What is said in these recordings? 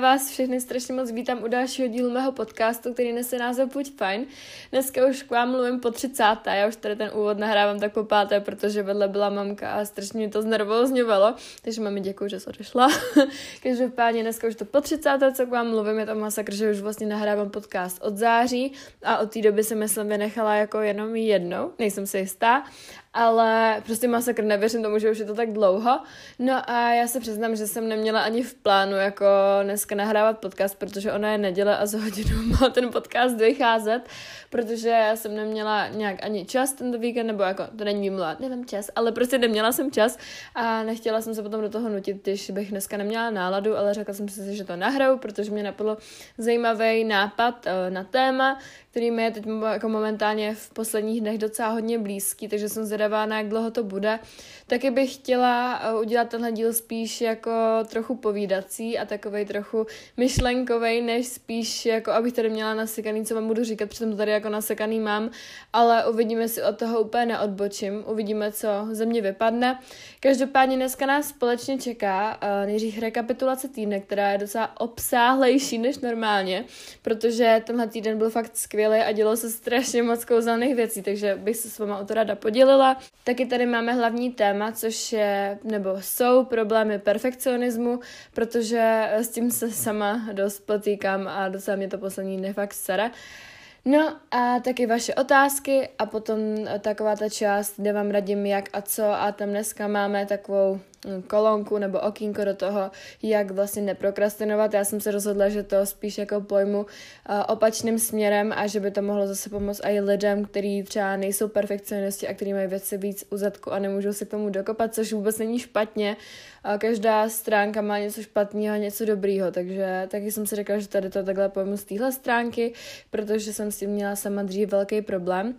vás všechny strašně moc vítám u dalšího dílu mého podcastu, který nese název Buď fajn. Dneska už k vám mluvím po 30. Já už tady ten úvod nahrávám tak po páté, protože vedle byla mamka a strašně mě to znervozňovalo. Takže mami děkuji, že jsi odešla. Každopádně dneska už to po 30. co k vám mluvím, je to masakr, že už vlastně nahrávám podcast od září a od té doby jsem myslím vynechala jako jenom jednou, nejsem si jistá ale prostě masakr, nevěřím tomu, že už je to tak dlouho. No a já se přiznám, že jsem neměla ani v plánu jako dneska nahrávat podcast, protože ona je neděle a za hodinu má ten podcast vycházet, protože já jsem neměla nějak ani čas tento víkend, nebo jako, to není výmluva, nemám čas, ale prostě neměla jsem čas a nechtěla jsem se potom do toho nutit, když bych dneska neměla náladu, ale řekla jsem si, že to nahraju, protože mě napadlo zajímavý nápad uh, na téma, který mi je teď jako momentálně v posledních dnech docela hodně blízký, takže jsem zvědavá, na jak dlouho to bude. Taky bych chtěla uh, udělat tenhle díl spíš jako trochu povídací a takovej trochu myšlenkovej, než spíš jako abych tady měla nasekaný, co vám budu říkat, přitom to tady jako nasekaný mám, ale uvidíme si od toho úplně neodbočím, uvidíme, co ze mě vypadne. Každopádně dneska nás společně čeká uh, nejdřív rekapitulace týdne, která je docela obsáhlejší než normálně, protože tenhle týden byl fakt skvělý a dělo se strašně moc kouzelných věcí, takže bych se s váma o to ráda podělila. Taky tady máme hlavní téma, což je, nebo jsou problémy perfekcionismu, protože s tím se sama dost potýkám a docela mě to poslední dny fakt sere. No a taky vaše otázky a potom taková ta část, kde vám radím jak a co a tam dneska máme takovou kolonku nebo okýnko do toho, jak vlastně neprokrastinovat. Já jsem se rozhodla, že to spíš jako pojmu uh, opačným směrem a že by to mohlo zase pomoct i lidem, kteří třeba nejsou perfekcionisti a kteří mají věci víc u zadku a nemůžou se k tomu dokopat, což vůbec není špatně. Uh, každá stránka má něco špatného a něco dobrýho, takže taky jsem si řekla, že tady to takhle pojmu z téhle stránky, protože jsem s tím měla sama dřív velký problém.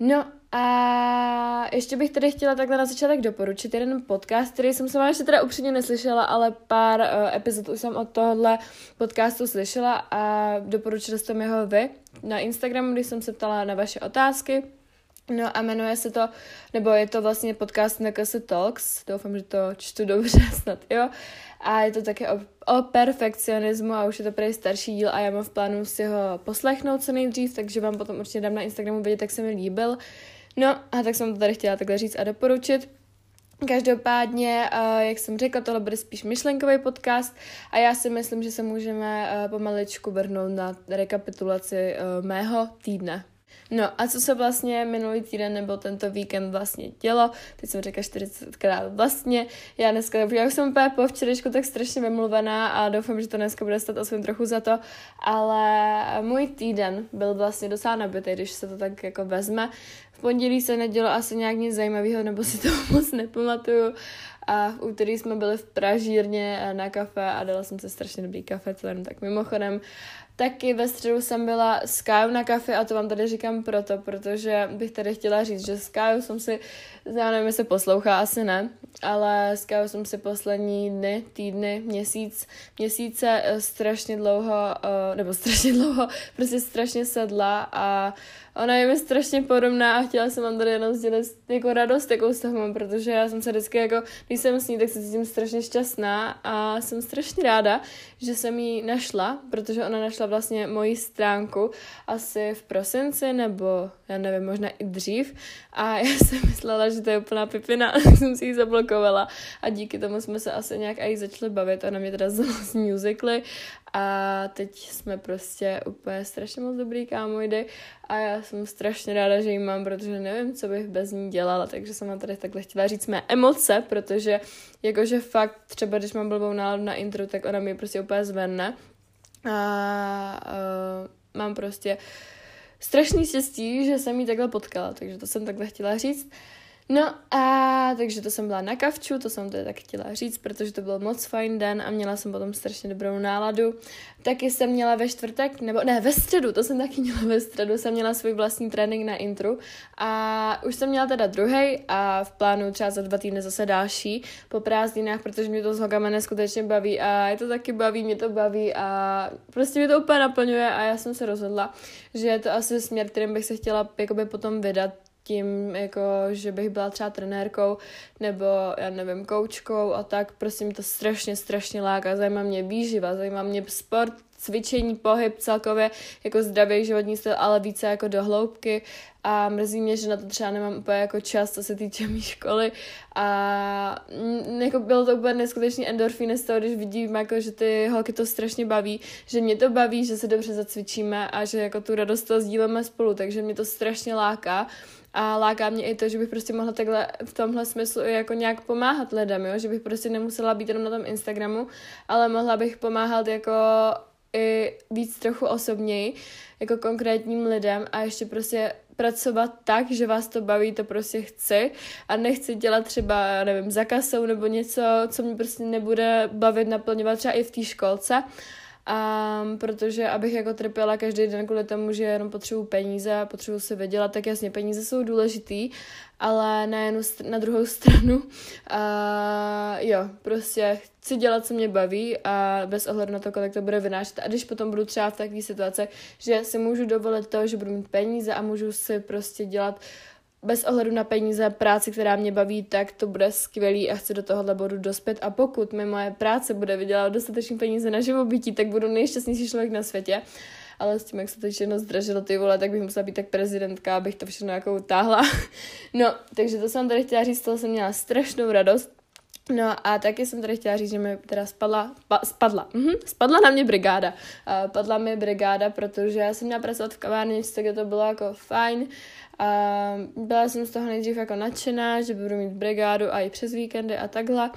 No a ještě bych tady chtěla takhle na začátek doporučit jeden podcast, který jsem sama ještě teda upřímně neslyšela, ale pár uh, epizod už jsem od tohohle podcastu slyšela a doporučila jsem ho vy na Instagramu, když jsem se ptala na vaše otázky. No a jmenuje se to, nebo je to vlastně podcast Nekase Talks, doufám, že to čtu dobře snad, jo. A je to také o, o perfekcionismu a už je to prý starší díl a já mám v plánu si ho poslechnout co nejdřív, takže vám potom určitě dám na Instagramu vidět, jak se mi líbil. No a tak jsem to tady chtěla takhle říct a doporučit. Každopádně, jak jsem řekla, tohle bude spíš myšlenkový podcast a já si myslím, že se můžeme pomaličku vrhnout na rekapitulaci mého týdne. No a co se vlastně minulý týden nebo tento víkend vlastně dělo, teď jsem řekla 40krát vlastně, já dneska, já už jsem úplně po včerejšku tak strašně vymluvená a doufám, že to dneska bude stát aspoň trochu za to, ale můj týden byl vlastně docela nabitý, když se to tak jako vezme. V pondělí se nedělo asi nějak nic zajímavého, nebo si to moc nepamatuju. A v úterý jsme byli v Pražírně na kafe a dala jsem se strašně dobrý kafe, to jen tak mimochodem. Taky ve středu jsem byla s Kájou na kafe a to vám tady říkám proto, protože bych tady chtěla říct, že s Kájou jsem si, já nevím, jestli poslouchá, asi ne, ale s Kájou jsem si poslední dny, týdny, měsíc, měsíce eh, strašně dlouho, eh, nebo strašně dlouho, prostě strašně sedla a ona je mi strašně podobná a chtěla jsem vám tady jenom sdělit jako radost, jakou z toho mám, protože já jsem se vždycky jako, když jsem s ní, tak se cítím strašně šťastná a jsem strašně ráda, že jsem ji našla, protože ona našla vlastně moji stránku asi v prosinci nebo já nevím, možná i dřív a já jsem myslela, že to je úplná pipina, tak jsem si ji zablokovala a díky tomu jsme se asi nějak i začali bavit. Ona mě teda z musically a teď jsme prostě úplně strašně moc dobrý kámojdy a já jsem strašně ráda, že ji mám, protože nevím, co bych bez ní dělala, takže jsem vám tady takhle chtěla říct mé emoce, protože jakože fakt třeba, když mám blbou náladu na intro, tak ona mi prostě úplně zvedne a uh, mám prostě strašný štěstí, že jsem ji takhle potkala, takže to jsem takhle chtěla říct. No a takže to jsem byla na kavču, to jsem tady tak chtěla říct, protože to byl moc fajn den a měla jsem potom strašně dobrou náladu. Taky jsem měla ve čtvrtek, nebo ne, ve středu, to jsem taky měla ve středu, jsem měla svůj vlastní trénink na intru a už jsem měla teda druhý a v plánu třeba za dva týdny zase další po prázdninách, protože mě to z Hogama neskutečně baví a je to taky baví, mě to baví a prostě mě to úplně naplňuje a já jsem se rozhodla, že je to asi směr, kterým bych se chtěla jakoby potom vydat tím, jako, že bych byla třeba trenérkou nebo, já nevím, koučkou a tak, mi to strašně, strašně láká. Zajímá mě výživa, zajímá mě sport, cvičení, pohyb celkově, jako zdravý životní styl, ale více jako do hloubky. A mrzí mě, že na to třeba nemám úplně jako čas, co se týče mý školy. A jako bylo to úplně neskutečný endorfíny z toho, když vidím, jako, že ty holky to strašně baví, že mě to baví, že se dobře zacvičíme a že jako tu radost to sdílíme spolu, takže mě to strašně láká a láká mě i to, že bych prostě mohla takhle v tomhle smyslu i jako nějak pomáhat lidem, jo? že bych prostě nemusela být jenom na tom Instagramu, ale mohla bych pomáhat jako i víc trochu osobněji, jako konkrétním lidem a ještě prostě pracovat tak, že vás to baví, to prostě chci a nechci dělat třeba, nevím, za kasou nebo něco, co mě prostě nebude bavit naplňovat třeba i v té školce, a protože abych jako trpěla každý den kvůli tomu, že jenom potřebuji peníze a potřebuji se vydělat, tak jasně peníze jsou důležitý, ale na, jednu, na druhou stranu a jo, prostě chci dělat, co mě baví a bez ohledu na to, kolik to bude vynášet. A když potom budu třeba v takové situaci, že si můžu dovolit to, že budu mít peníze a můžu si prostě dělat bez ohledu na peníze práci, která mě baví, tak to bude skvělý a chci do tohohle bodu dospět a pokud mi moje práce bude vydělat dostatečný peníze na živobytí, tak budu nejšťastnější člověk na světě. Ale s tím, jak se to všechno zdražilo ty vole, tak bych musela být tak prezidentka, abych to všechno jako utáhla. no, takže to jsem tady chtěla říct, toho jsem měla strašnou radost. No a taky jsem tady chtěla říct, že mi teda spadla, pa, spadla, mhm, spadla na mě brigáda. Uh, padla mi brigáda, protože já jsem měla pracovat v kavárně, kde to bylo jako fajn. A byla jsem z toho nejdřív jako nadšená, že budu mít brigádu a i přes víkendy a takhle,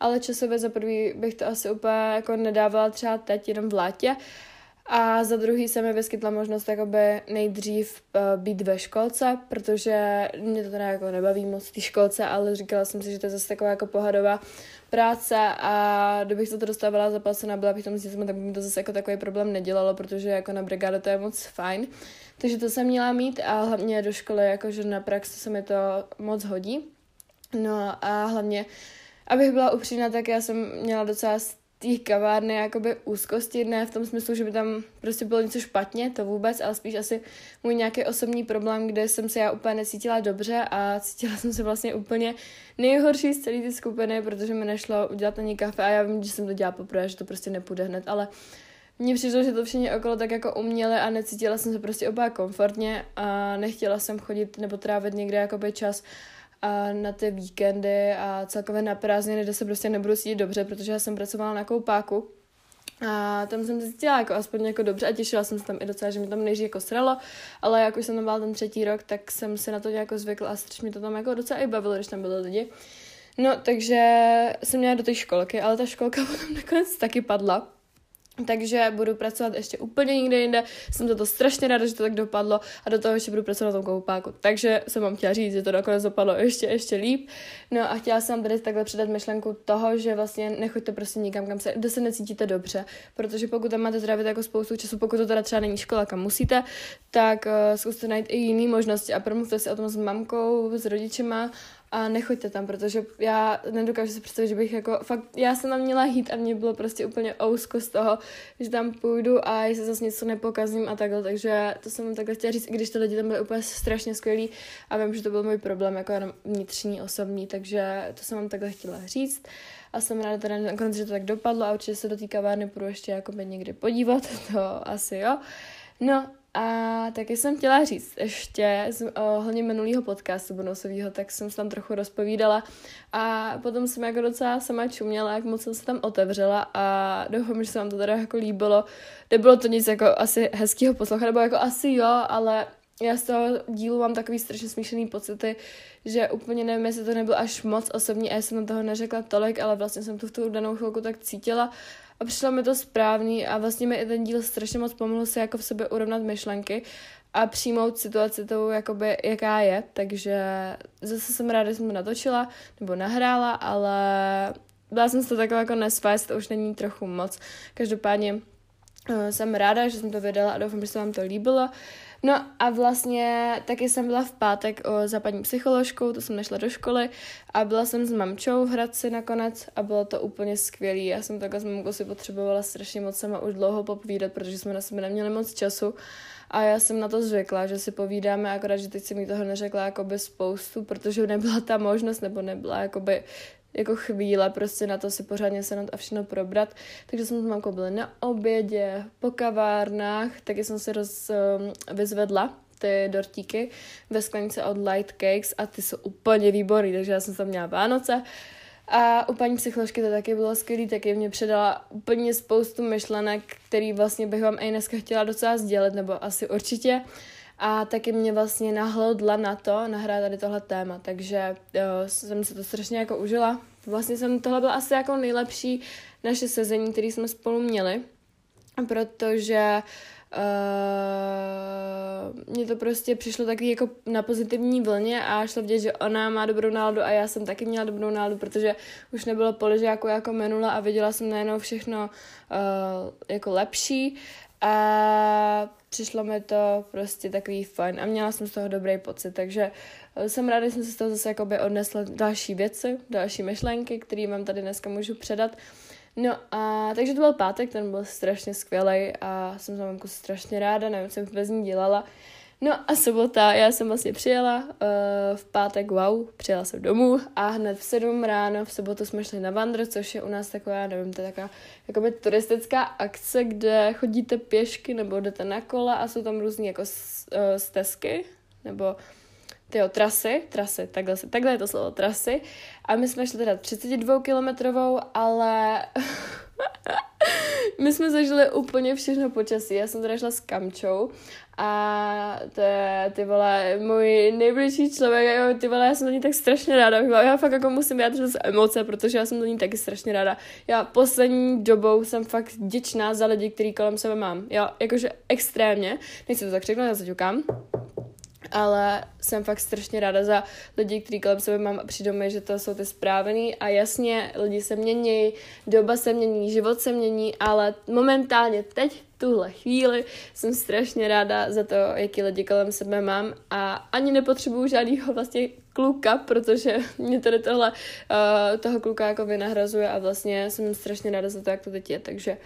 ale časově za prvý bych to asi úplně jako nedávala třeba teď jenom v létě. A za druhý se mi vyskytla možnost jakoby nejdřív uh, být ve školce, protože mě to teda jako nebaví moc té školce, ale říkala jsem si, že to je zase taková jako pohadová práce a kdybych se to dostávala zaplacená, byla bych tam s tak by mi to zase jako takový problém nedělalo, protože jako na brigádu to je moc fajn. Takže to jsem měla mít a hlavně do školy, jakože na praxi se mi to moc hodí. No a hlavně, abych byla upřímná, tak já jsem měla docela té kavárny jakoby úzkosti, ne v tom smyslu, že by tam prostě bylo něco špatně, to vůbec, ale spíš asi můj nějaký osobní problém, kde jsem se já úplně necítila dobře a cítila jsem se vlastně úplně nejhorší z celé ty skupiny, protože mi nešlo udělat ani kafe a já vím, že jsem to dělala poprvé, že to prostě nepůjde hned, ale mně přišlo, že to všichni okolo tak jako uměle a necítila jsem se prostě oba komfortně a nechtěla jsem chodit nebo trávit někde jakoby čas a na ty víkendy a celkově na prázdniny, kde se prostě nebudu cítit dobře, protože já jsem pracovala na koupáku a tam jsem se cítila jako aspoň jako dobře a těšila jsem se tam i docela, že mi tam nejdřív jako sralo, ale jak už jsem tam byla ten třetí rok, tak jsem se na to jako zvykla a strašně mi to tam jako docela i bavilo, když tam byly lidi. No, takže jsem měla do té školky, ale ta školka potom nakonec taky padla takže budu pracovat ještě úplně někde jinde. Jsem za to strašně ráda, že to tak dopadlo a do toho ještě budu pracovat na tom koupáku. Takže jsem vám chtěla říct, že to nakonec dopadlo ještě, ještě líp. No a chtěla jsem tady takhle předat myšlenku toho, že vlastně nechoďte prostě nikam, kam se, kde se necítíte dobře, protože pokud tam máte trávit jako spoustu času, pokud to teda třeba není škola, kam musíte, tak uh, zkuste najít i jiné možnosti a promluvte si o tom s mamkou, s rodičema a nechoďte tam, protože já nedokážu si představit, že bych jako fakt, já jsem tam měla jít a mě bylo prostě úplně ousko z toho, že tam půjdu a jestli zase něco nepokazím a takhle, takže to jsem takhle chtěla říct, i když ty lidi tam byly úplně strašně skvělí a vím, že to byl můj problém jako jenom vnitřní, osobní, takže to jsem vám takhle chtěla říct a jsem ráda teda nakonec, že to tak dopadlo a určitě se do té kavárny půjdu ještě jako někdy podívat, to asi jo. No a taky jsem chtěla říct ještě ohledně minulého podcastu bonusového, tak jsem se tam trochu rozpovídala a potom jsem jako docela sama čuměla, jak moc jsem se tam otevřela a doufám, že se vám to teda jako líbilo. Nebylo to nic jako asi hezkého poslouchat, nebo jako asi jo, ale já z toho dílu mám takový strašně smíšený pocity, že úplně nevím, jestli to nebylo až moc osobní a já jsem toho neřekla tolik, ale vlastně jsem to v tu danou chvilku tak cítila a přišlo mi to správný a vlastně mi i ten díl strašně moc pomohl se jako v sebe urovnat myšlenky a přijmout situaci tou, jakoby, jaká je, takže zase jsem ráda, že jsem to natočila nebo nahrála, ale byla jsem se taková jako nesvést, to už není trochu moc. Každopádně uh, jsem ráda, že jsem to vydala a doufám, že se vám to líbilo. No a vlastně taky jsem byla v pátek o západní psycholožkou, to jsem nešla do školy a byla jsem s mamčou v Hradci nakonec a bylo to úplně skvělé. Já jsem takhle s mamkou si potřebovala strašně moc sama už dlouho popovídat, protože jsme na sebe neměli moc času a já jsem na to zvykla, že si povídáme, akorát, že teď jsem mi toho neřekla jakoby spoustu, protože nebyla ta možnost, nebo nebyla jakoby jako chvíle prostě na to si pořádně sednout a všechno probrat. Takže jsem s mamkou byla na obědě, po kavárnách, taky jsem si roz, um, vyzvedla ty dortíky ve sklenice od Light Cakes a ty jsou úplně výborný, takže já jsem tam měla Vánoce. A u paní psycholožky to taky bylo skvělé, taky mě předala úplně spoustu myšlenek, který vlastně bych vám i dneska chtěla docela sdělit, nebo asi určitě. A taky mě vlastně nahlodla na to, nahrát tady tohle téma, takže jo, jsem se to strašně jako užila. Vlastně jsem, tohle byla asi jako nejlepší naše sezení, které jsme spolu měli, protože Uh, mně to prostě přišlo taky jako na pozitivní vlně a šlo vidět, že ona má dobrou náladu a já jsem taky měla dobrou náladu, protože už nebylo poližáku jako minula a viděla jsem najednou všechno uh, jako lepší a přišlo mi to prostě takový fajn a měla jsem z toho dobrý pocit, takže eh, jsem ráda, že jsem se z toho zase jakoby odnesla další věci, další myšlenky, které vám tady dneska můžu předat. No a takže to byl pátek, ten byl strašně skvělý a jsem za mamku strašně ráda, nevím, co jsem bez ní dělala. No a sobota, já jsem vlastně přijela uh, v pátek, wow, přijela jsem domů a hned v 7 ráno v sobotu jsme šli na vandr, což je u nás taková, nevím, to je taková jakoby turistická akce, kde chodíte pěšky nebo jdete na kola a jsou tam různé jako uh, stezky, nebo tyjo, trasy, trasy, takhle, takhle je to slovo, trasy. A my jsme šli teda 32 kilometrovou, ale my jsme zažili úplně všechno počasí. Já jsem teda šla s Kamčou a to je, ty vole, můj nejbližší člověk, jo, ty vole, já jsem do ní tak strašně ráda, já fakt jako musím vyjádřit z emoce, protože já jsem do ní taky strašně ráda. Já poslední dobou jsem fakt vděčná za lidi, který kolem sebe mám, jo, jakože extrémně, nechci to tak řeknout, já zaťukám, ale jsem fakt strašně ráda za lidi, kteří kolem sebe mám a přijdou mi, že to jsou ty správný. A jasně, lidi se mění, doba se mění, život se mění, ale momentálně teď, tuhle chvíli, jsem strašně ráda za to, jaký lidi kolem sebe mám. A ani nepotřebuju žádného vlastně kluka, protože mě tady tohle uh, toho kluka jako vynahrazuje a vlastně jsem strašně ráda za to, jak to teď je, takže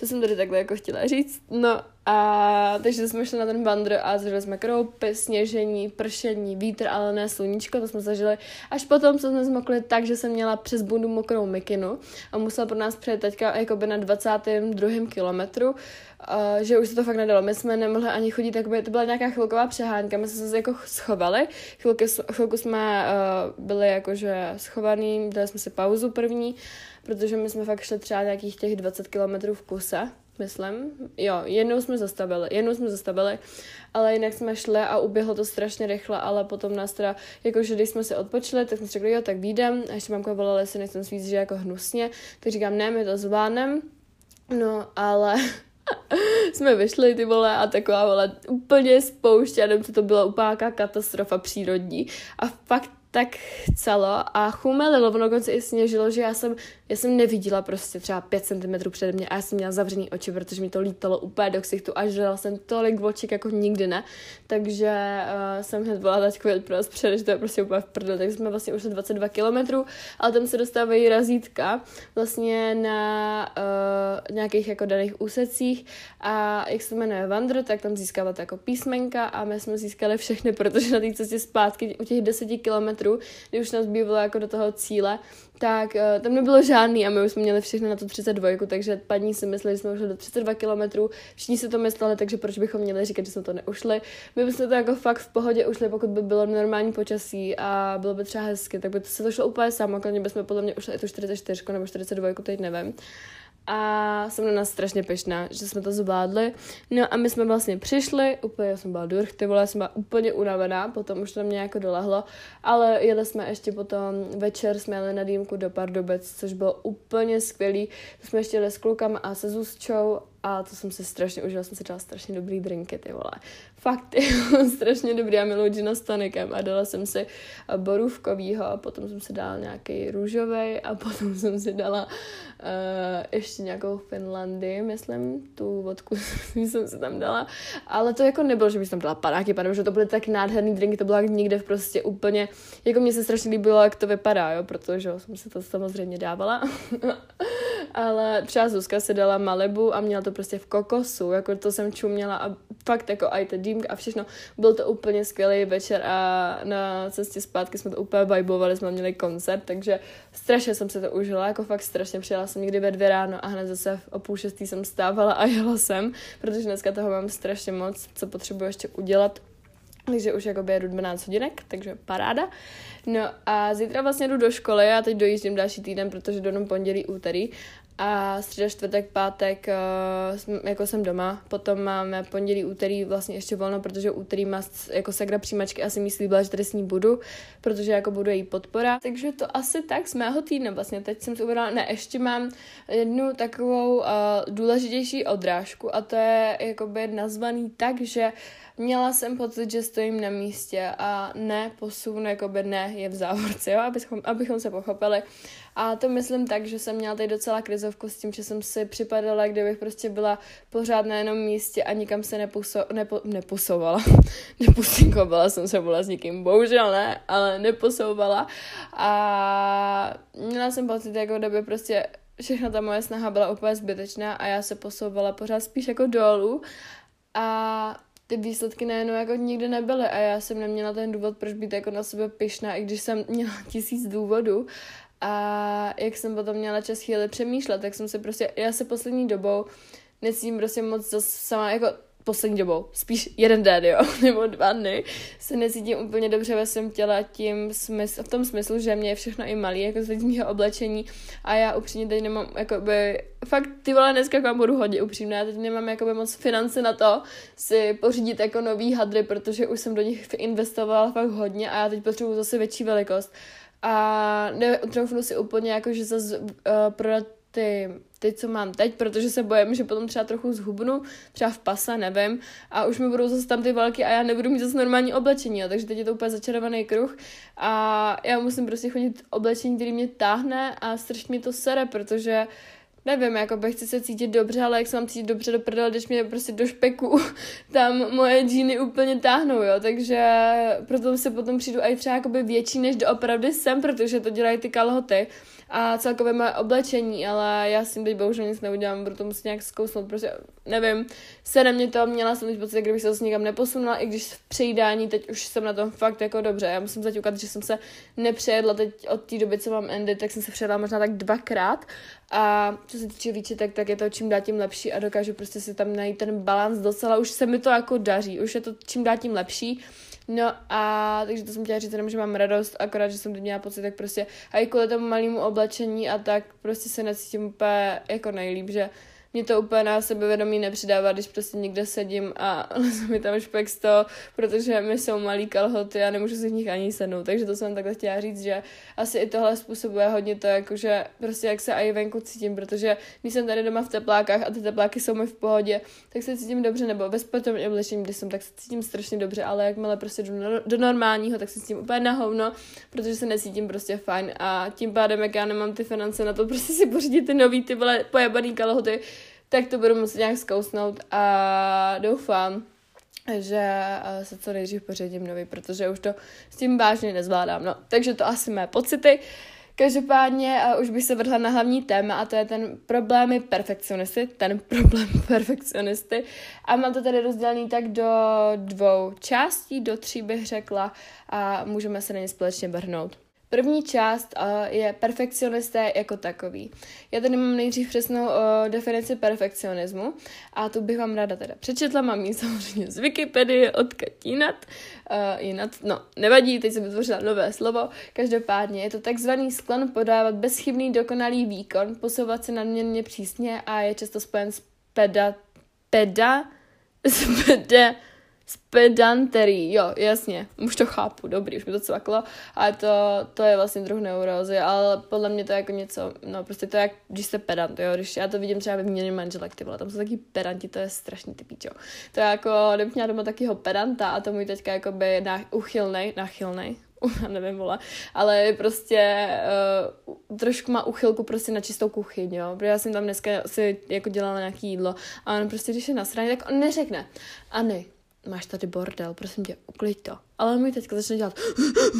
to jsem tady takhle jako chtěla říct. No a takže jsme šli na ten vandr a zažili jsme kroupy, sněžení, pršení, vítr, ale ne sluníčko, to jsme zažili až potom, co jsme zmokli tak, že jsem měla přes bundu mokrou mikinu a musela pro nás přijet teďka jakoby na 22. kilometru, uh, že už se to fakt nedalo. My jsme nemohli ani chodit, jakoby, to byla nějaká chvilková přehánka, my jsme se jako schovali, chvilku, chvilku jsme uh, byli jakože schovaný, dali jsme si pauzu první, protože my jsme fakt šli třeba nějakých těch 20 kilometrů v kuse, myslím. Jo, jednou jsme zastavili, jednou jsme zastavili, ale jinak jsme šli a uběhlo to strašně rychle, ale potom nás teda, jakože když jsme se odpočili, tak jsme si řekli, jo, tak výjdem, a ještě mamka volala, jestli nechcem svíc, že jako hnusně, tak říkám, ne, my to zvládnem, no, ale jsme vyšli ty vole a taková vole úplně spoušť, a to byla úplná katastrofa přírodní. A fakt tak chcelo a chumelilo, ono dokonce i sněžilo, že já jsem, já jsem neviděla prostě třeba 5 cm přede mě a já jsem měla zavřený oči, protože mi to lítalo úplně do ksichtu a žrala jsem tolik oček jako nikdy ne, takže uh, jsem hned volala taťku pro nás přede, že to je prostě úplně v prdel, takže jsme vlastně ušli 22 km, ale tam se dostávají razítka vlastně na uh, nějakých jako daných úsecích a jak se jmenuje Vandr, tak tam získávat jako písmenka a my jsme získali všechny, protože na té cestě zpátky u těch 10 kilometrů kilometrů, kdy už nás bývalo jako do toho cíle, tak uh, tam nebylo žádný a my už jsme měli všechno na tu 32, takže paní si mysleli, že jsme ušli do 32 kilometrů, všichni si to mysleli, takže proč bychom měli říkat, že jsme to neušli. My bychom to jako fakt v pohodě ušli, pokud by bylo normální počasí a bylo by třeba hezky, tak by to se to šlo úplně samo, klidně bychom podle mě ušli i tu 44 nebo 42, teď nevím a jsem na nás strašně pešná, že jsme to zvládli. No a my jsme vlastně přišli, úplně jsem byla durch, ty vole, jsem byla úplně unavená, potom už to mě jako dolehlo, ale jeli jsme ještě potom večer, jsme jeli na dýmku do Pardubec, což bylo úplně skvělý. Jsme ještě jeli s klukama a se Zuzčou a to jsem si strašně užila, jsem si dala strašně dobrý drinky, ty vole. Fakt, ty, strašně dobrý, já miluji gina s tonikem a dala jsem si borůvkovýho a potom jsem si dala nějaký růžový a potom jsem si dala uh, ještě nějakou Finlandy, myslím, tu vodku jsem si tam dala, ale to jako nebylo, že bych tam dala panáky, protože to byly tak nádherný drinky, to bylo jak někde v prostě úplně, jako mně se strašně líbilo, jak to vypadá, jo, protože jsem si to samozřejmě dávala. Ale třeba Zuzka se dala Malibu a měla to prostě v kokosu, jako to jsem čuměla a fakt jako i ta dýmka a všechno. Byl to úplně skvělý večer a na cestě zpátky jsme to úplně vibovali, jsme měli koncert, takže strašně jsem se to užila, jako fakt strašně. Přijela jsem někdy ve dvě ráno a hned zase o půl šestý jsem stávala a jela jsem, protože dneska toho mám strašně moc, co potřebuji ještě udělat. Takže už jako jedu 12 hodinek, takže paráda. No a zítra vlastně jdu do školy a teď dojíždím další týden, protože jdu jenom pondělí, úterý a středa, čtvrtek, pátek uh, jako jsem doma. Potom máme pondělí, úterý vlastně ještě volno, protože úterý má jako segra přijímačky asi mi slíbila, že tady s ní budu, protože jako budu její podpora. Takže to asi tak z mého týdne vlastně. Teď jsem si uvědomila, ne, ještě mám jednu takovou uh, důležitější odrážku a to je jakoby nazvaný tak, že měla jsem pocit, že stojím na místě a ne posun, jakoby ne je v závorce, jo, abychom, abychom se pochopili. A to myslím tak, že jsem měla teď docela krizovku s tím, že jsem si připadala, kdybych prostě byla pořád na jednom místě a nikam se nepuso, nepo, neposouvala. Nepusinkovala jsem se byla s nikým, bohužel ne, ale neposouvala. A měla jsem pocit, jako kdyby prostě všechna ta moje snaha byla úplně zbytečná a já se posouvala pořád spíš jako dolů. A ty výsledky najednou jako nikdy nebyly a já jsem neměla ten důvod, proč být jako na sebe pyšná, i když jsem měla tisíc důvodů. A jak jsem potom měla čas chvíli přemýšlet, tak jsem se prostě, já se poslední dobou necítím prostě moc zase sama, jako poslední dobou, spíš jeden den, jo, nebo dva dny, se necítím úplně dobře ve svém těle tím smysl, v tom smyslu, že mě je všechno i malý, jako z mého oblečení a já upřímně teď nemám, jakoby, fakt ty vole dneska vám budu hodně upřímná, já teď nemám jakoby moc finance na to si pořídit jako nový hadry, protože už jsem do nich investovala fakt hodně a já teď potřebuji zase větší velikost a netroufnu si úplně jako, že zase uh, prodat ty, ty, co mám teď, protože se bojím, že potom třeba trochu zhubnu, třeba v pasa, nevím, a už mi budou zase tam ty velké a já nebudu mít zase normální oblečení, jo, takže teď je to úplně začarovaný kruh. A já musím prostě chodit oblečení, který mě táhne a strašně mi to sere, protože nevím, jako bych chci se cítit dobře, ale jak se mám cítit dobře do prdele, když mě prostě do špeku tam moje džíny úplně táhnou, jo, takže proto se potom přijdu i třeba jakoby větší, než doopravdy jsem, protože to dělají ty kalhoty a celkově moje oblečení, ale já s tím teď bohužel nic neudělám, budu to muset nějak zkousnout, prostě nevím, se na mě to, měla jsem teď pocit, kdybych se zase někam neposunula, i když v přejídání teď už jsem na tom fakt jako dobře, já musím zaťukat, že jsem se nepřejedla teď od té doby, co mám Andy, tak jsem se přejedla možná tak dvakrát. A co se týče výčitek, tak je to čím dál tím lepší a dokážu prostě si tam najít ten balans docela, už se mi to jako daří, už je to čím dál tím lepší No a takže to jsem chtěla říct jenom, že mám radost, akorát, že jsem teď měla pocit, tak prostě a i kvůli tomu malému oblečení a tak prostě se necítím úplně jako nejlíp, že mě to úplně na sebevědomí nepřidává, když prostě někde sedím a leze mi tam špek z toho, protože mi jsou malý kalhoty a nemůžu si v nich ani sednout. Takže to jsem takhle chtěla říct, že asi i tohle způsobuje hodně to, jakože prostě jak se i venku cítím, protože když jsem tady doma v teplákách a ty tepláky jsou mi v pohodě, tak se cítím dobře, nebo ve sportovním oblečení, když jsem, tak se cítím strašně dobře, ale jakmile prostě jdu do, normálního, tak se cítím úplně na hovno, protože se necítím prostě fajn a tím pádem, jak já nemám ty finance na to, prostě si pořídit ty nový ty pojebaný kalhoty, tak to budu muset nějak zkousnout a doufám, že eh, se co nejdřív pořídím nový, protože už to s tím vážně nezvládám. No, takže to asi mé pocity. Každopádně uh, už bych se vrhla na hlavní téma a to je ten problémy perfekcionisty, ten problém perfekcionisty. A mám to tady rozdělený tak do dvou částí, do tří bych řekla a můžeme se na ně společně vrhnout. První část je perfekcionisté jako takový. Já tady mám nejdřív přesnou definici perfekcionismu a tu bych vám ráda teda přečetla, mám ji samozřejmě z Wikipedie od Katínat. Uh, jinat, no, nevadí, teď jsem vytvořila nové slovo. Každopádně je to takzvaný sklon podávat bezchybný dokonalý výkon, posouvat se nadměrně přísně a je často spojen s peda, peda, s peda, s pedanterí, jo, jasně, už to chápu, dobrý, už mi to cvaklo, ale to, to je vlastně druh neurózy, ale podle mě to je jako něco, no prostě to je jak, když jste pedant, jo, když já to vidím třeba ve výměně manželek, ty vole, tam jsou taky pedanti, to je strašný ty píčo. To je jako, kdybych měla doma takýho pedanta a to můj teďka jakoby na, uchylnej, nachylnej, nevím, vole, ale je prostě uh, trošku má uchylku prostě na čistou kuchyň, jo, protože já jsem tam dneska si jako dělala nějaký jídlo a on prostě, když je na straně, tak on neřekne, Ani, máš tady bordel, prosím tě, uklid to. Ale můj teďka začne dělat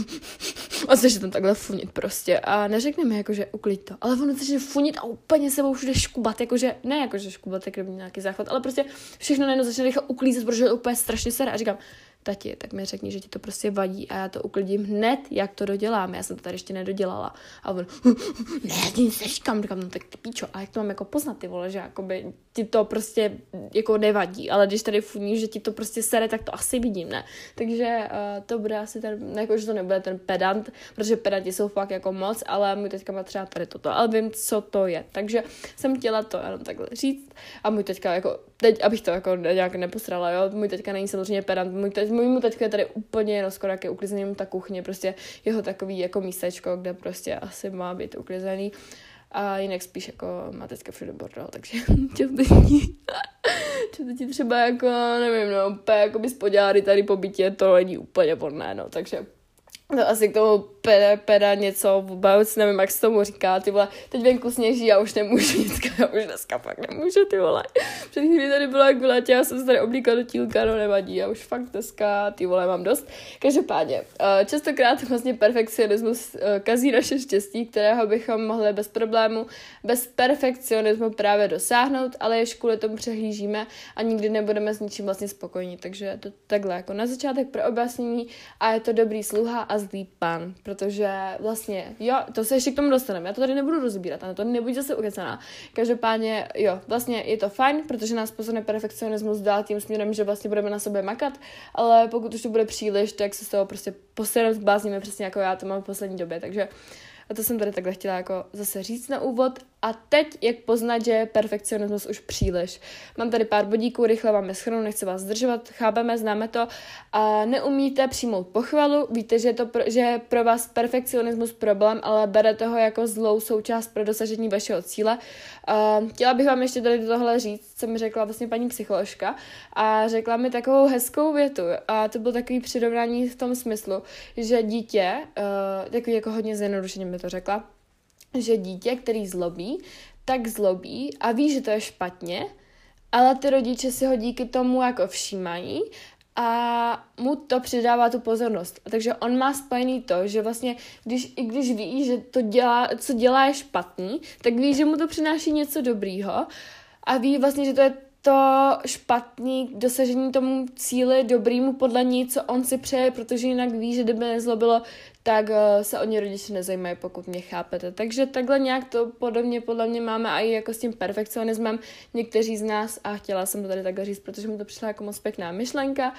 a začne tam takhle funit prostě a neřekne mi jako, že uklid to, ale ono začne funit a úplně sebou všude škubat, jakože, ne jakože škubat, jak nějaký záchvat, ale prostě všechno najednou začne rychle uklízet, protože je úplně strašně sere a říkám, tati, tak mi řekni, že ti to prostě vadí a já to uklidím hned, jak to dodělám. Já jsem to tady ještě nedodělala. A on, ne, nic neříkám, říkám, no tak ty píčo, a jak to mám jako poznat, ty vole, že jakoby ti to prostě jako nevadí, ale když tady funí, že ti to prostě sere, tak to asi vidím, ne? Takže uh, to bude asi ten, jako, že to nebude ten pedant, protože pedanti jsou fakt jako moc, ale můj teďka má třeba tady toto, ale vím, co to je. Takže jsem chtěla to jenom takhle říct a můj teďka jako, teď, abych to jako nějak neposrala, jo, můj teďka není samozřejmě pedant, můj, teď, můj mu teďka je tady úplně skoro jak je uklizený ta kuchně, prostě jeho takový jako místečko, kde prostě asi má být uklizený. A jinak spíš jako má teďka všude bordel, takže často ti třeba jako, nevím, no, úplně jako podělali tady po bytě, to není úplně vodné, no, takže to asi k tomu peda, peda něco, vůbec nevím, jak se tomu říká, ty vole, teď venku sněží, já už nemůžu nic, já už dneska fakt nemůžu, ty vole. Před chvíli tady byla jak v létě, já jsem se tady oblíkala do tílka, no nevadí, já už fakt dneska, ty vole, mám dost. Každopádně, eh, častokrát vlastně perfekcionismus eh, kazí naše štěstí, kterého bychom mohli bez problému, bez perfekcionismu právě dosáhnout, ale ještě kvůli tomu přehlížíme a nikdy nebudeme s ničím vlastně spokojení, takže to takhle, jako na začátek pro objasnění a je to dobrý sluha a zlý pán, protože vlastně, jo, to se ještě k tomu dostaneme, já to tady nebudu rozbírat, ale to nebuď zase ukecená. Každopádně, jo, vlastně je to fajn, protože nás posune perfekcionismus dál tím směrem, že vlastně budeme na sobě makat, ale pokud už to bude příliš, tak se z toho prostě posednout zblázníme přesně jako já to mám v poslední době, takže a to jsem tady takhle chtěla jako zase říct na úvod. A teď, jak poznat, že je perfekcionismus už příliš. Mám tady pár bodíků, rychle vám je schrnu, nechci vás zdržovat, chápeme, známe to. A neumíte přijmout pochvalu, víte, že je, to pro, že je pro vás perfekcionismus problém, ale berete ho jako zlou součást pro dosažení vašeho cíle. A chtěla bych vám ještě tady tohle říct, co mi řekla vlastně paní psycholožka a řekla mi takovou hezkou větu a to byl takový přirovnání v tom smyslu, že dítě, uh, takový jako hodně zjednodušeně mi to řekla, že dítě, který zlobí, tak zlobí a ví, že to je špatně, ale ty rodiče si ho díky tomu jako všímají a mu to přidává tu pozornost. Takže on má spojený to, že vlastně, když, i když ví, že to dělá, co dělá je špatný, tak ví, že mu to přináší něco dobrýho a ví vlastně, že to je to špatný dosažení tomu cíli dobrýmu podle ní, co on si přeje, protože jinak ví, že kdyby nezlobilo, tak uh, se o ně rodiče nezajímají, pokud mě chápete. Takže takhle nějak to podobně podle mě máme i jako s tím perfekcionismem někteří z nás a chtěla jsem to tady takhle říct, protože mi to přišla jako moc pěkná myšlenka.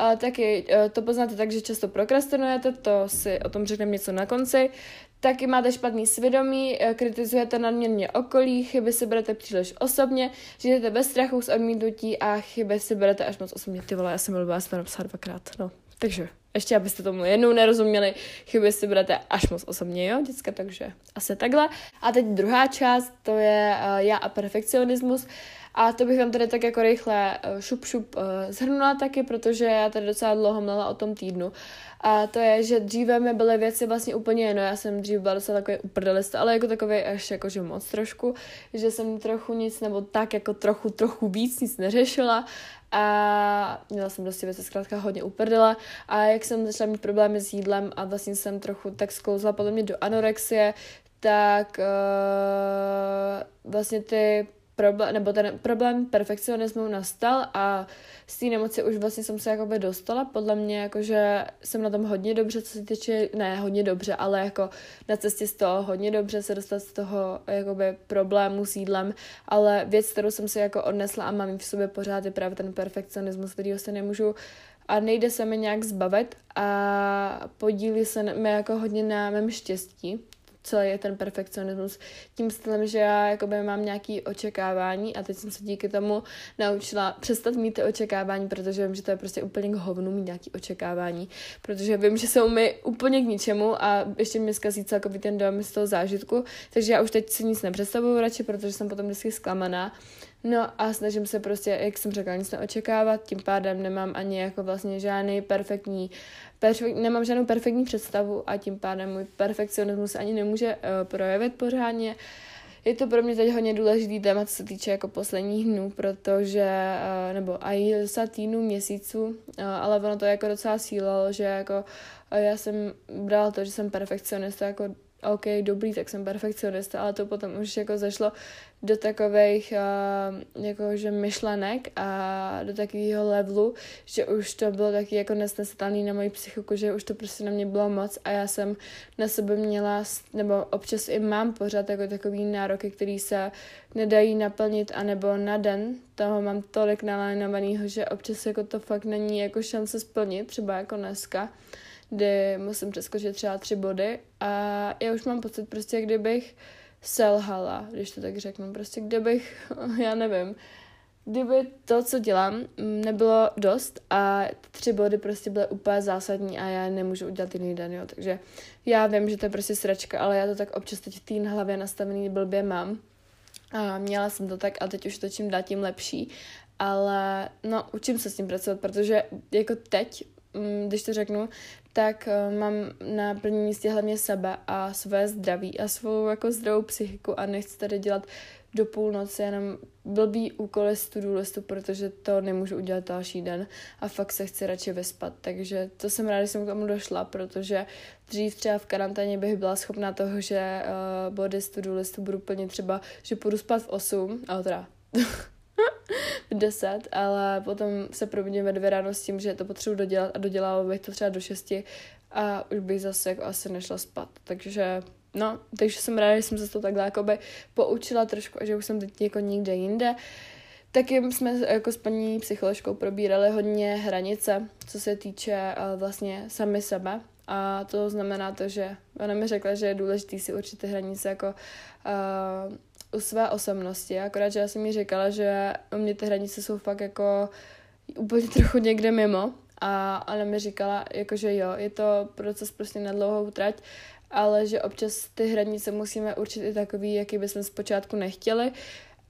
Uh, taky uh, to poznáte tak, že často prokrastinujete, to si o tom řekneme něco na konci. Taky máte špatný svědomí, kritizujete nadměrně okolí, chyby si berete příliš osobně, žijete bez strachu z odmítnutí a chyby si berete až moc osobně. Ty vole, já jsem mluvila, jsem napsala dvakrát. No, takže ještě abyste tomu jednou nerozuměli, chyby si budete až moc osobně, jo, děcka, takže asi takhle. A teď druhá část, to je uh, já a perfekcionismus. A to bych vám tady tak jako rychle uh, šup šup zhrnula taky, protože já tady docela dlouho mluvila o tom týdnu. A to je, že dříve mi byly věci vlastně úplně jedno, já jsem dřív byla docela takový uprdelista, ale jako takový až jakože moc trošku, že jsem trochu nic, nebo tak jako trochu, trochu víc nic neřešila a měla jsem prostě věci zkrátka hodně uprdela. A jak jsem začala mít problémy s jídlem a vlastně jsem trochu tak sklouzla podle mě do anorexie, tak uh, vlastně ty problém, nebo ten problém perfekcionismu nastal a z té nemoci už vlastně jsem se jakoby dostala. Podle mě jakože jsem na tom hodně dobře, co se týče, ne hodně dobře, ale jako na cestě z toho hodně dobře se dostat z toho jakoby problému s jídlem, ale věc, kterou jsem si jako odnesla a mám v sobě pořád je právě ten perfekcionismus, kterýho se nemůžu a nejde se mi nějak zbavit a podílí se mi jako hodně na mém štěstí, celý je ten perfekcionismus. Tím stylem, že já jakoby mám nějaké očekávání a teď jsem se díky tomu naučila přestat mít ty očekávání, protože vím, že to je prostě úplně k hovnu mít nějaké očekávání, protože vím, že jsou mi úplně k ničemu a ještě mi zkazí celkový ten dom z toho zážitku, takže já už teď si nic nepředstavuju radši, protože jsem potom vždycky zklamaná. No a snažím se prostě, jak jsem řekla, nic neočekávat, tím pádem nemám ani jako vlastně žádný perfektní, perfekt, nemám žádnou perfektní představu a tím pádem můj perfekcionismus ani nemůže uh, projevit pořádně. je to pro mě teď hodně důležitý téma, co se týče jako posledních dnů, protože, uh, nebo i za týdnů, měsíců, uh, ale ono to jako docela sílalo, že jako uh, já jsem brala to, že jsem perfekcionista jako OK, dobrý, tak jsem perfekcionista, ale to potom už jako zašlo do takových uh, myšlenek a do takového levelu, že už to bylo taky jako nesnesitelný na moji psychiku, že už to prostě na mě bylo moc a já jsem na sebe měla, nebo občas i mám pořád jako takový nároky, který se nedají naplnit, anebo na den toho mám tolik nalénovaného, že občas jako to fakt není jako šance splnit, třeba jako dneska kdy musím přeskočit třeba tři body a já už mám pocit prostě, kdybych selhala, když to tak řeknu, prostě kdybych, já nevím, kdyby to, co dělám, nebylo dost a tři body prostě byly úplně zásadní a já nemůžu udělat jiný den, jo. Takže já vím, že to je prostě sračka, ale já to tak občas teď v té hlavě nastavený blbě mám. A měla jsem to tak a teď už to čím dát tím lepší. Ale no, učím se s tím pracovat, protože jako teď, když to řeknu, tak uh, mám na prvním místě hlavně sebe a své zdraví a svou jako zdravou psychiku a nechci tady dělat do půlnoci jenom blbý úkoly z to listu, protože to nemůžu udělat další den a fakt se chci radši vyspat. Takže to jsem ráda, že jsem k tomu došla, protože dřív třeba v karanténě bych byla schopná toho, že uh, body z to listu budu plnit třeba, že půjdu spát v 8, ale teda v 10, ale potom se probudím ve dvě ráno s tím, že to potřebuji dodělat a dodělala bych to třeba do 6 a už bych zase jako asi nešla spát. Takže no, takže jsem ráda, že jsem se to takhle jakoby poučila trošku a že už jsem teď jako nikde jinde. Taky jsme jako s paní psycholožkou probírali hodně hranice, co se týče uh, vlastně sami sebe. A to znamená to, že ona mi řekla, že je důležité si určité hranice jako uh, u své osobnosti, akorát, že já jsem mi říkala, že u mě ty hranice jsou fakt jako úplně trochu někde mimo. A ona mi říkala, jako, že jo, je to proces prostě na dlouhou trať, ale že občas ty hranice musíme určit i takový, jaký bychom zpočátku nechtěli.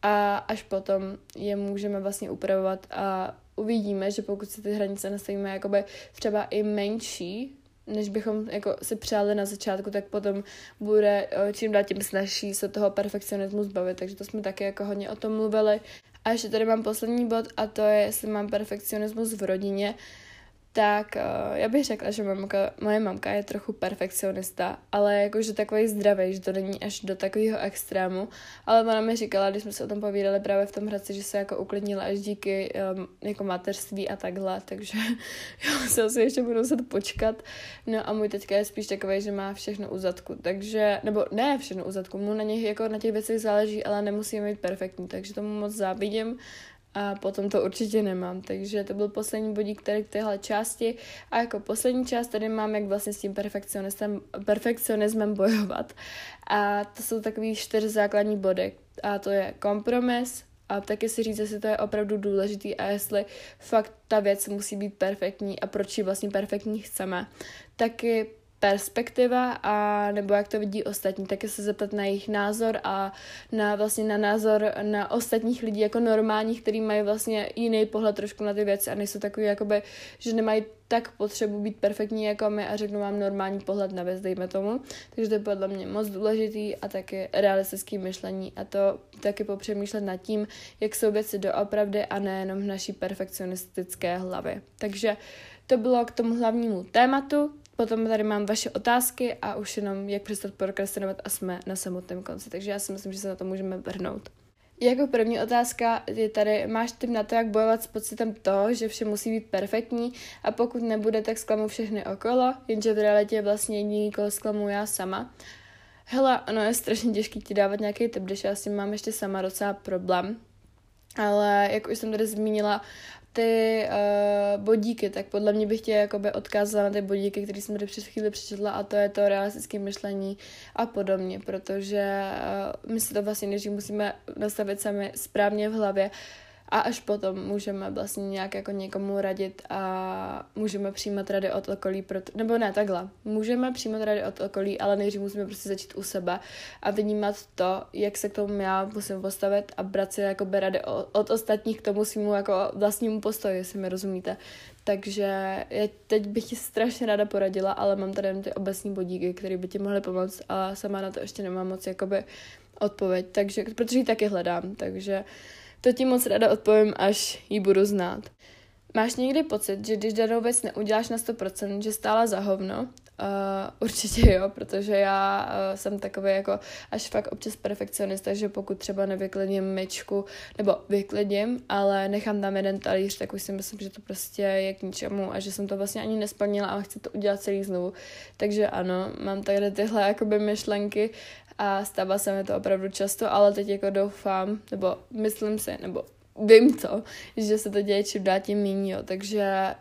A až potom je můžeme vlastně upravovat a uvidíme, že pokud si ty hranice nastavíme jakoby třeba i menší, než bychom jako si přáli na začátku, tak potom bude eh, čím dál tím snažší se toho perfekcionismu zbavit, takže to jsme taky jako hodně o tom mluvili. A ještě tady mám poslední bod a to je, jestli mám perfekcionismus v rodině tak uh, já bych řekla, že mamka, moje mamka je trochu perfekcionista, ale jakože takový zdravý, že to není až do takového extrému. Ale ona mi říkala, když jsme se o tom povídali právě v tom Hradci, že se jako uklidnila až díky um, jako mateřství a takhle, takže já se asi ještě budu muset počkat. No a můj teďka je spíš takový, že má všechno u zadku, takže, nebo ne všechno u zadku, mu na něch jako na těch věcech záleží, ale nemusí mít perfektní, takže tomu moc závidím a potom to určitě nemám. Takže to byl poslední bodík tady k téhle části. A jako poslední část tady mám, jak vlastně s tím perfekcionismem, perfekcionismem bojovat. A to jsou takový čtyři základní body. A to je kompromis, a taky si říct, jestli to je opravdu důležitý a jestli fakt ta věc musí být perfektní a proč ji vlastně perfektní chceme. Taky perspektiva a nebo jak to vidí ostatní, taky se zeptat na jejich názor a na vlastně na názor na ostatních lidí jako normálních, kteří mají vlastně jiný pohled trošku na ty věci a nejsou takový jakoby, že nemají tak potřebu být perfektní jako my a řeknu vám normální pohled na věc, dejme tomu. Takže to je podle mě moc důležitý a taky realistický myšlení a to taky popřemýšlet nad tím, jak jsou věci doopravdy a nejenom v naší perfekcionistické hlavě. Takže to bylo k tomu hlavnímu tématu. Potom tady mám vaše otázky a už jenom jak přestat prokrastinovat a jsme na samotném konci. Takže já si myslím, že se na to můžeme vrhnout. Jako první otázka je tady, máš tip na to, jak bojovat s pocitem toho, že vše musí být perfektní a pokud nebude, tak zklamu všechny okolo, jenže v realitě vlastně jediný, koho zklamu já sama. Hele, ono je strašně těžké ti dávat nějaký tip, když já s tím mám ještě sama docela problém. Ale jak už jsem tady zmínila, ty uh, bodíky, tak podle mě bych tě jakoby odkázala na ty bodíky, které jsem tady před chvíli přečetla a to je to realistické myšlení a podobně, protože uh, my si to vlastně než musíme nastavit sami správně v hlavě, uh, a až potom můžeme vlastně nějak jako někomu radit a můžeme přijímat rady od okolí, proto, nebo ne, takhle, můžeme přijímat rady od okolí, ale nejdřív musíme prostě začít u sebe a vnímat to, jak se k tomu já musím postavit a brát si jako rady od ostatních k tomu svýmu jako vlastnímu postoji, jestli mi rozumíte. takže já teď bych ti strašně ráda poradila, ale mám tady jen ty obecní bodíky, které by ti mohly pomoct a sama na to ještě nemám moc jakoby odpověď, takže, protože ji taky hledám, takže to ti moc ráda odpovím, až ji budu znát. Máš někdy pocit, že když danou věc neuděláš na 100%, že stála za hovno Uh, určitě jo, protože já uh, jsem takový jako až fakt občas perfekcionista, že pokud třeba nevyklidím myčku, nebo vyklidím, ale nechám tam jeden talíř, tak už si myslím, že to prostě je k ničemu a že jsem to vlastně ani nesplnila a chci to udělat celý znovu. Takže ano, mám tady tyhle jakoby myšlenky a stává se mi to opravdu často, ale teď jako doufám, nebo myslím si, nebo vím to, že se to děje čím dál tím méně, jo. takže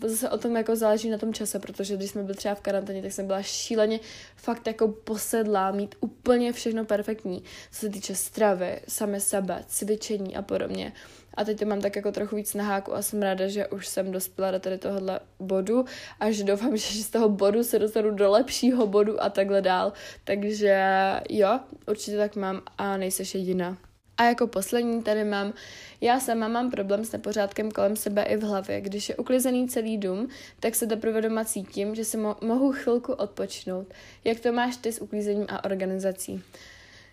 to zase o tom jako záleží na tom čase, protože když jsme byli třeba v karanténě, tak jsem byla šíleně fakt jako posedlá, mít úplně všechno perfektní, co se týče stravy, same sebe, cvičení a podobně. A teď to mám tak jako trochu víc na háku a jsem ráda, že už jsem dospěla do tady tohohle bodu a že doufám, že z toho bodu se dostanu do lepšího bodu a takhle dál. Takže jo, určitě tak mám a nejseš jediná. A jako poslední tady mám, já sama mám problém s nepořádkem kolem sebe i v hlavě. Když je uklizený celý dům, tak se teprve doma cítím, že si mo- mohu chvilku odpočinout. Jak to máš ty s uklízením a organizací?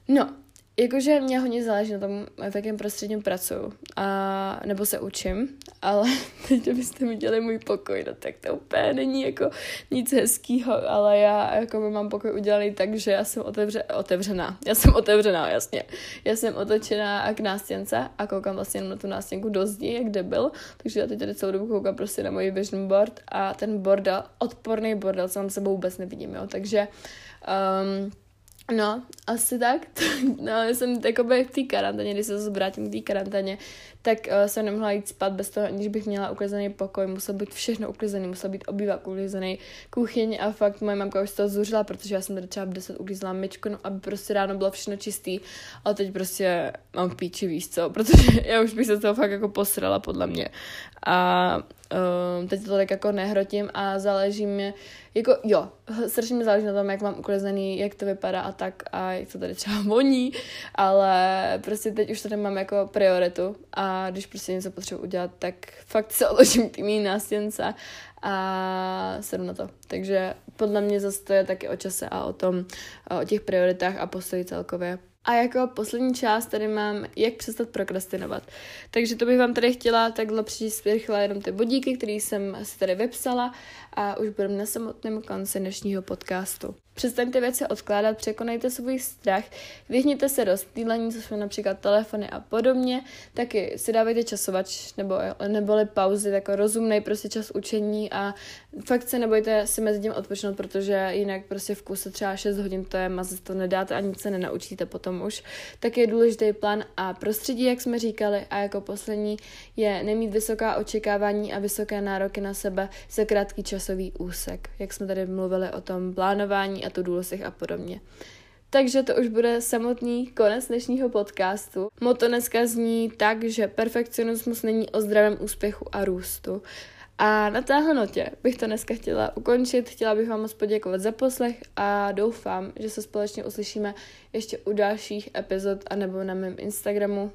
No, Jakože mě hodně záleží na tom, v jakém prostředí pracuju, a, nebo se učím, ale teď, kdybyste mi dělali můj pokoj, no tak to úplně není jako nic hezkýho, ale já jako mám pokoj udělaný tak, že já jsem otevře, otevřená, já jsem otevřená, jasně. Já jsem otočená k nástěnce a koukám vlastně na tu nástěnku do zdi, jak debil, takže já teď tady celou dobu koukám prostě na můj vision board a ten bordel, odporný bordel, mám sebou vůbec nevidím, jo, takže um, No, asi tak. No, já jsem jakoby v té karanténě, když se zase vrátím k té karanténě, tak uh, jsem nemohla jít spát bez toho, aniž bych měla uklizený pokoj, musel být všechno uklizený, musel být obývak uklizený, kuchyň a fakt moje mamka už z toho zuřila, protože já jsem tady třeba 10 uklízela myčku, no, aby prostě ráno bylo všechno čistý, ale teď prostě mám píči, víc co, protože já už bych se toho fakt jako posrala podle mě. A um, teď to tak jako nehrotím a záleží mě, jako jo, strašně mi záleží na tom, jak mám uklizený, jak to vypadá a tak a jak to tady třeba voní, ale prostě teď už to nemám jako prioritu a když prostě něco potřebuji udělat, tak fakt se odložím k mý nástěnce a sedu na to. Takže podle mě zase to je taky o čase a o tom, o těch prioritách a postoji celkově. A jako poslední část tady mám, jak přestat prokrastinovat. Takže to bych vám tady chtěla takhle přijít rychle jenom ty bodíky, které jsem si tady vypsala a už budeme na samotném konci dnešního podcastu. Přestaňte věci odkládat, překonejte svůj strach, vyhněte se rozptýlení, co jsou například telefony a podobně, taky si dávejte časovač nebo neboli pauzy, jako rozumný prostě čas učení a fakt se nebojte si mezi tím odpočnout, protože jinak prostě v kuse třeba 6 hodin to je mazet, to nedáte a nic se nenaučíte potom už. Tak je důležitý plán a prostředí, jak jsme říkali, a jako poslední je nemít vysoká očekávání a vysoké nároky na sebe za krátký časový úsek, jak jsme tady mluvili o tom plánování a to a podobně. Takže to už bude samotný konec dnešního podcastu. Moto dneska zní tak, že perfekcionismus není o zdravém úspěchu a růstu. A na téhle notě bych to dneska chtěla ukončit. Chtěla bych vám moc poděkovat za poslech a doufám, že se společně uslyšíme ještě u dalších epizod anebo na mém Instagramu,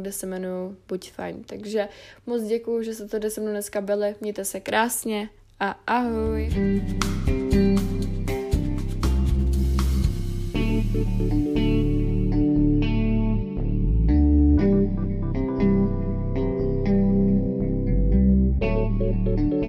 kde se jmenuji Buď fajn. Takže moc děkuju, že jste tady se mnou dneska byli. Mějte se krásně a ahoj! thank you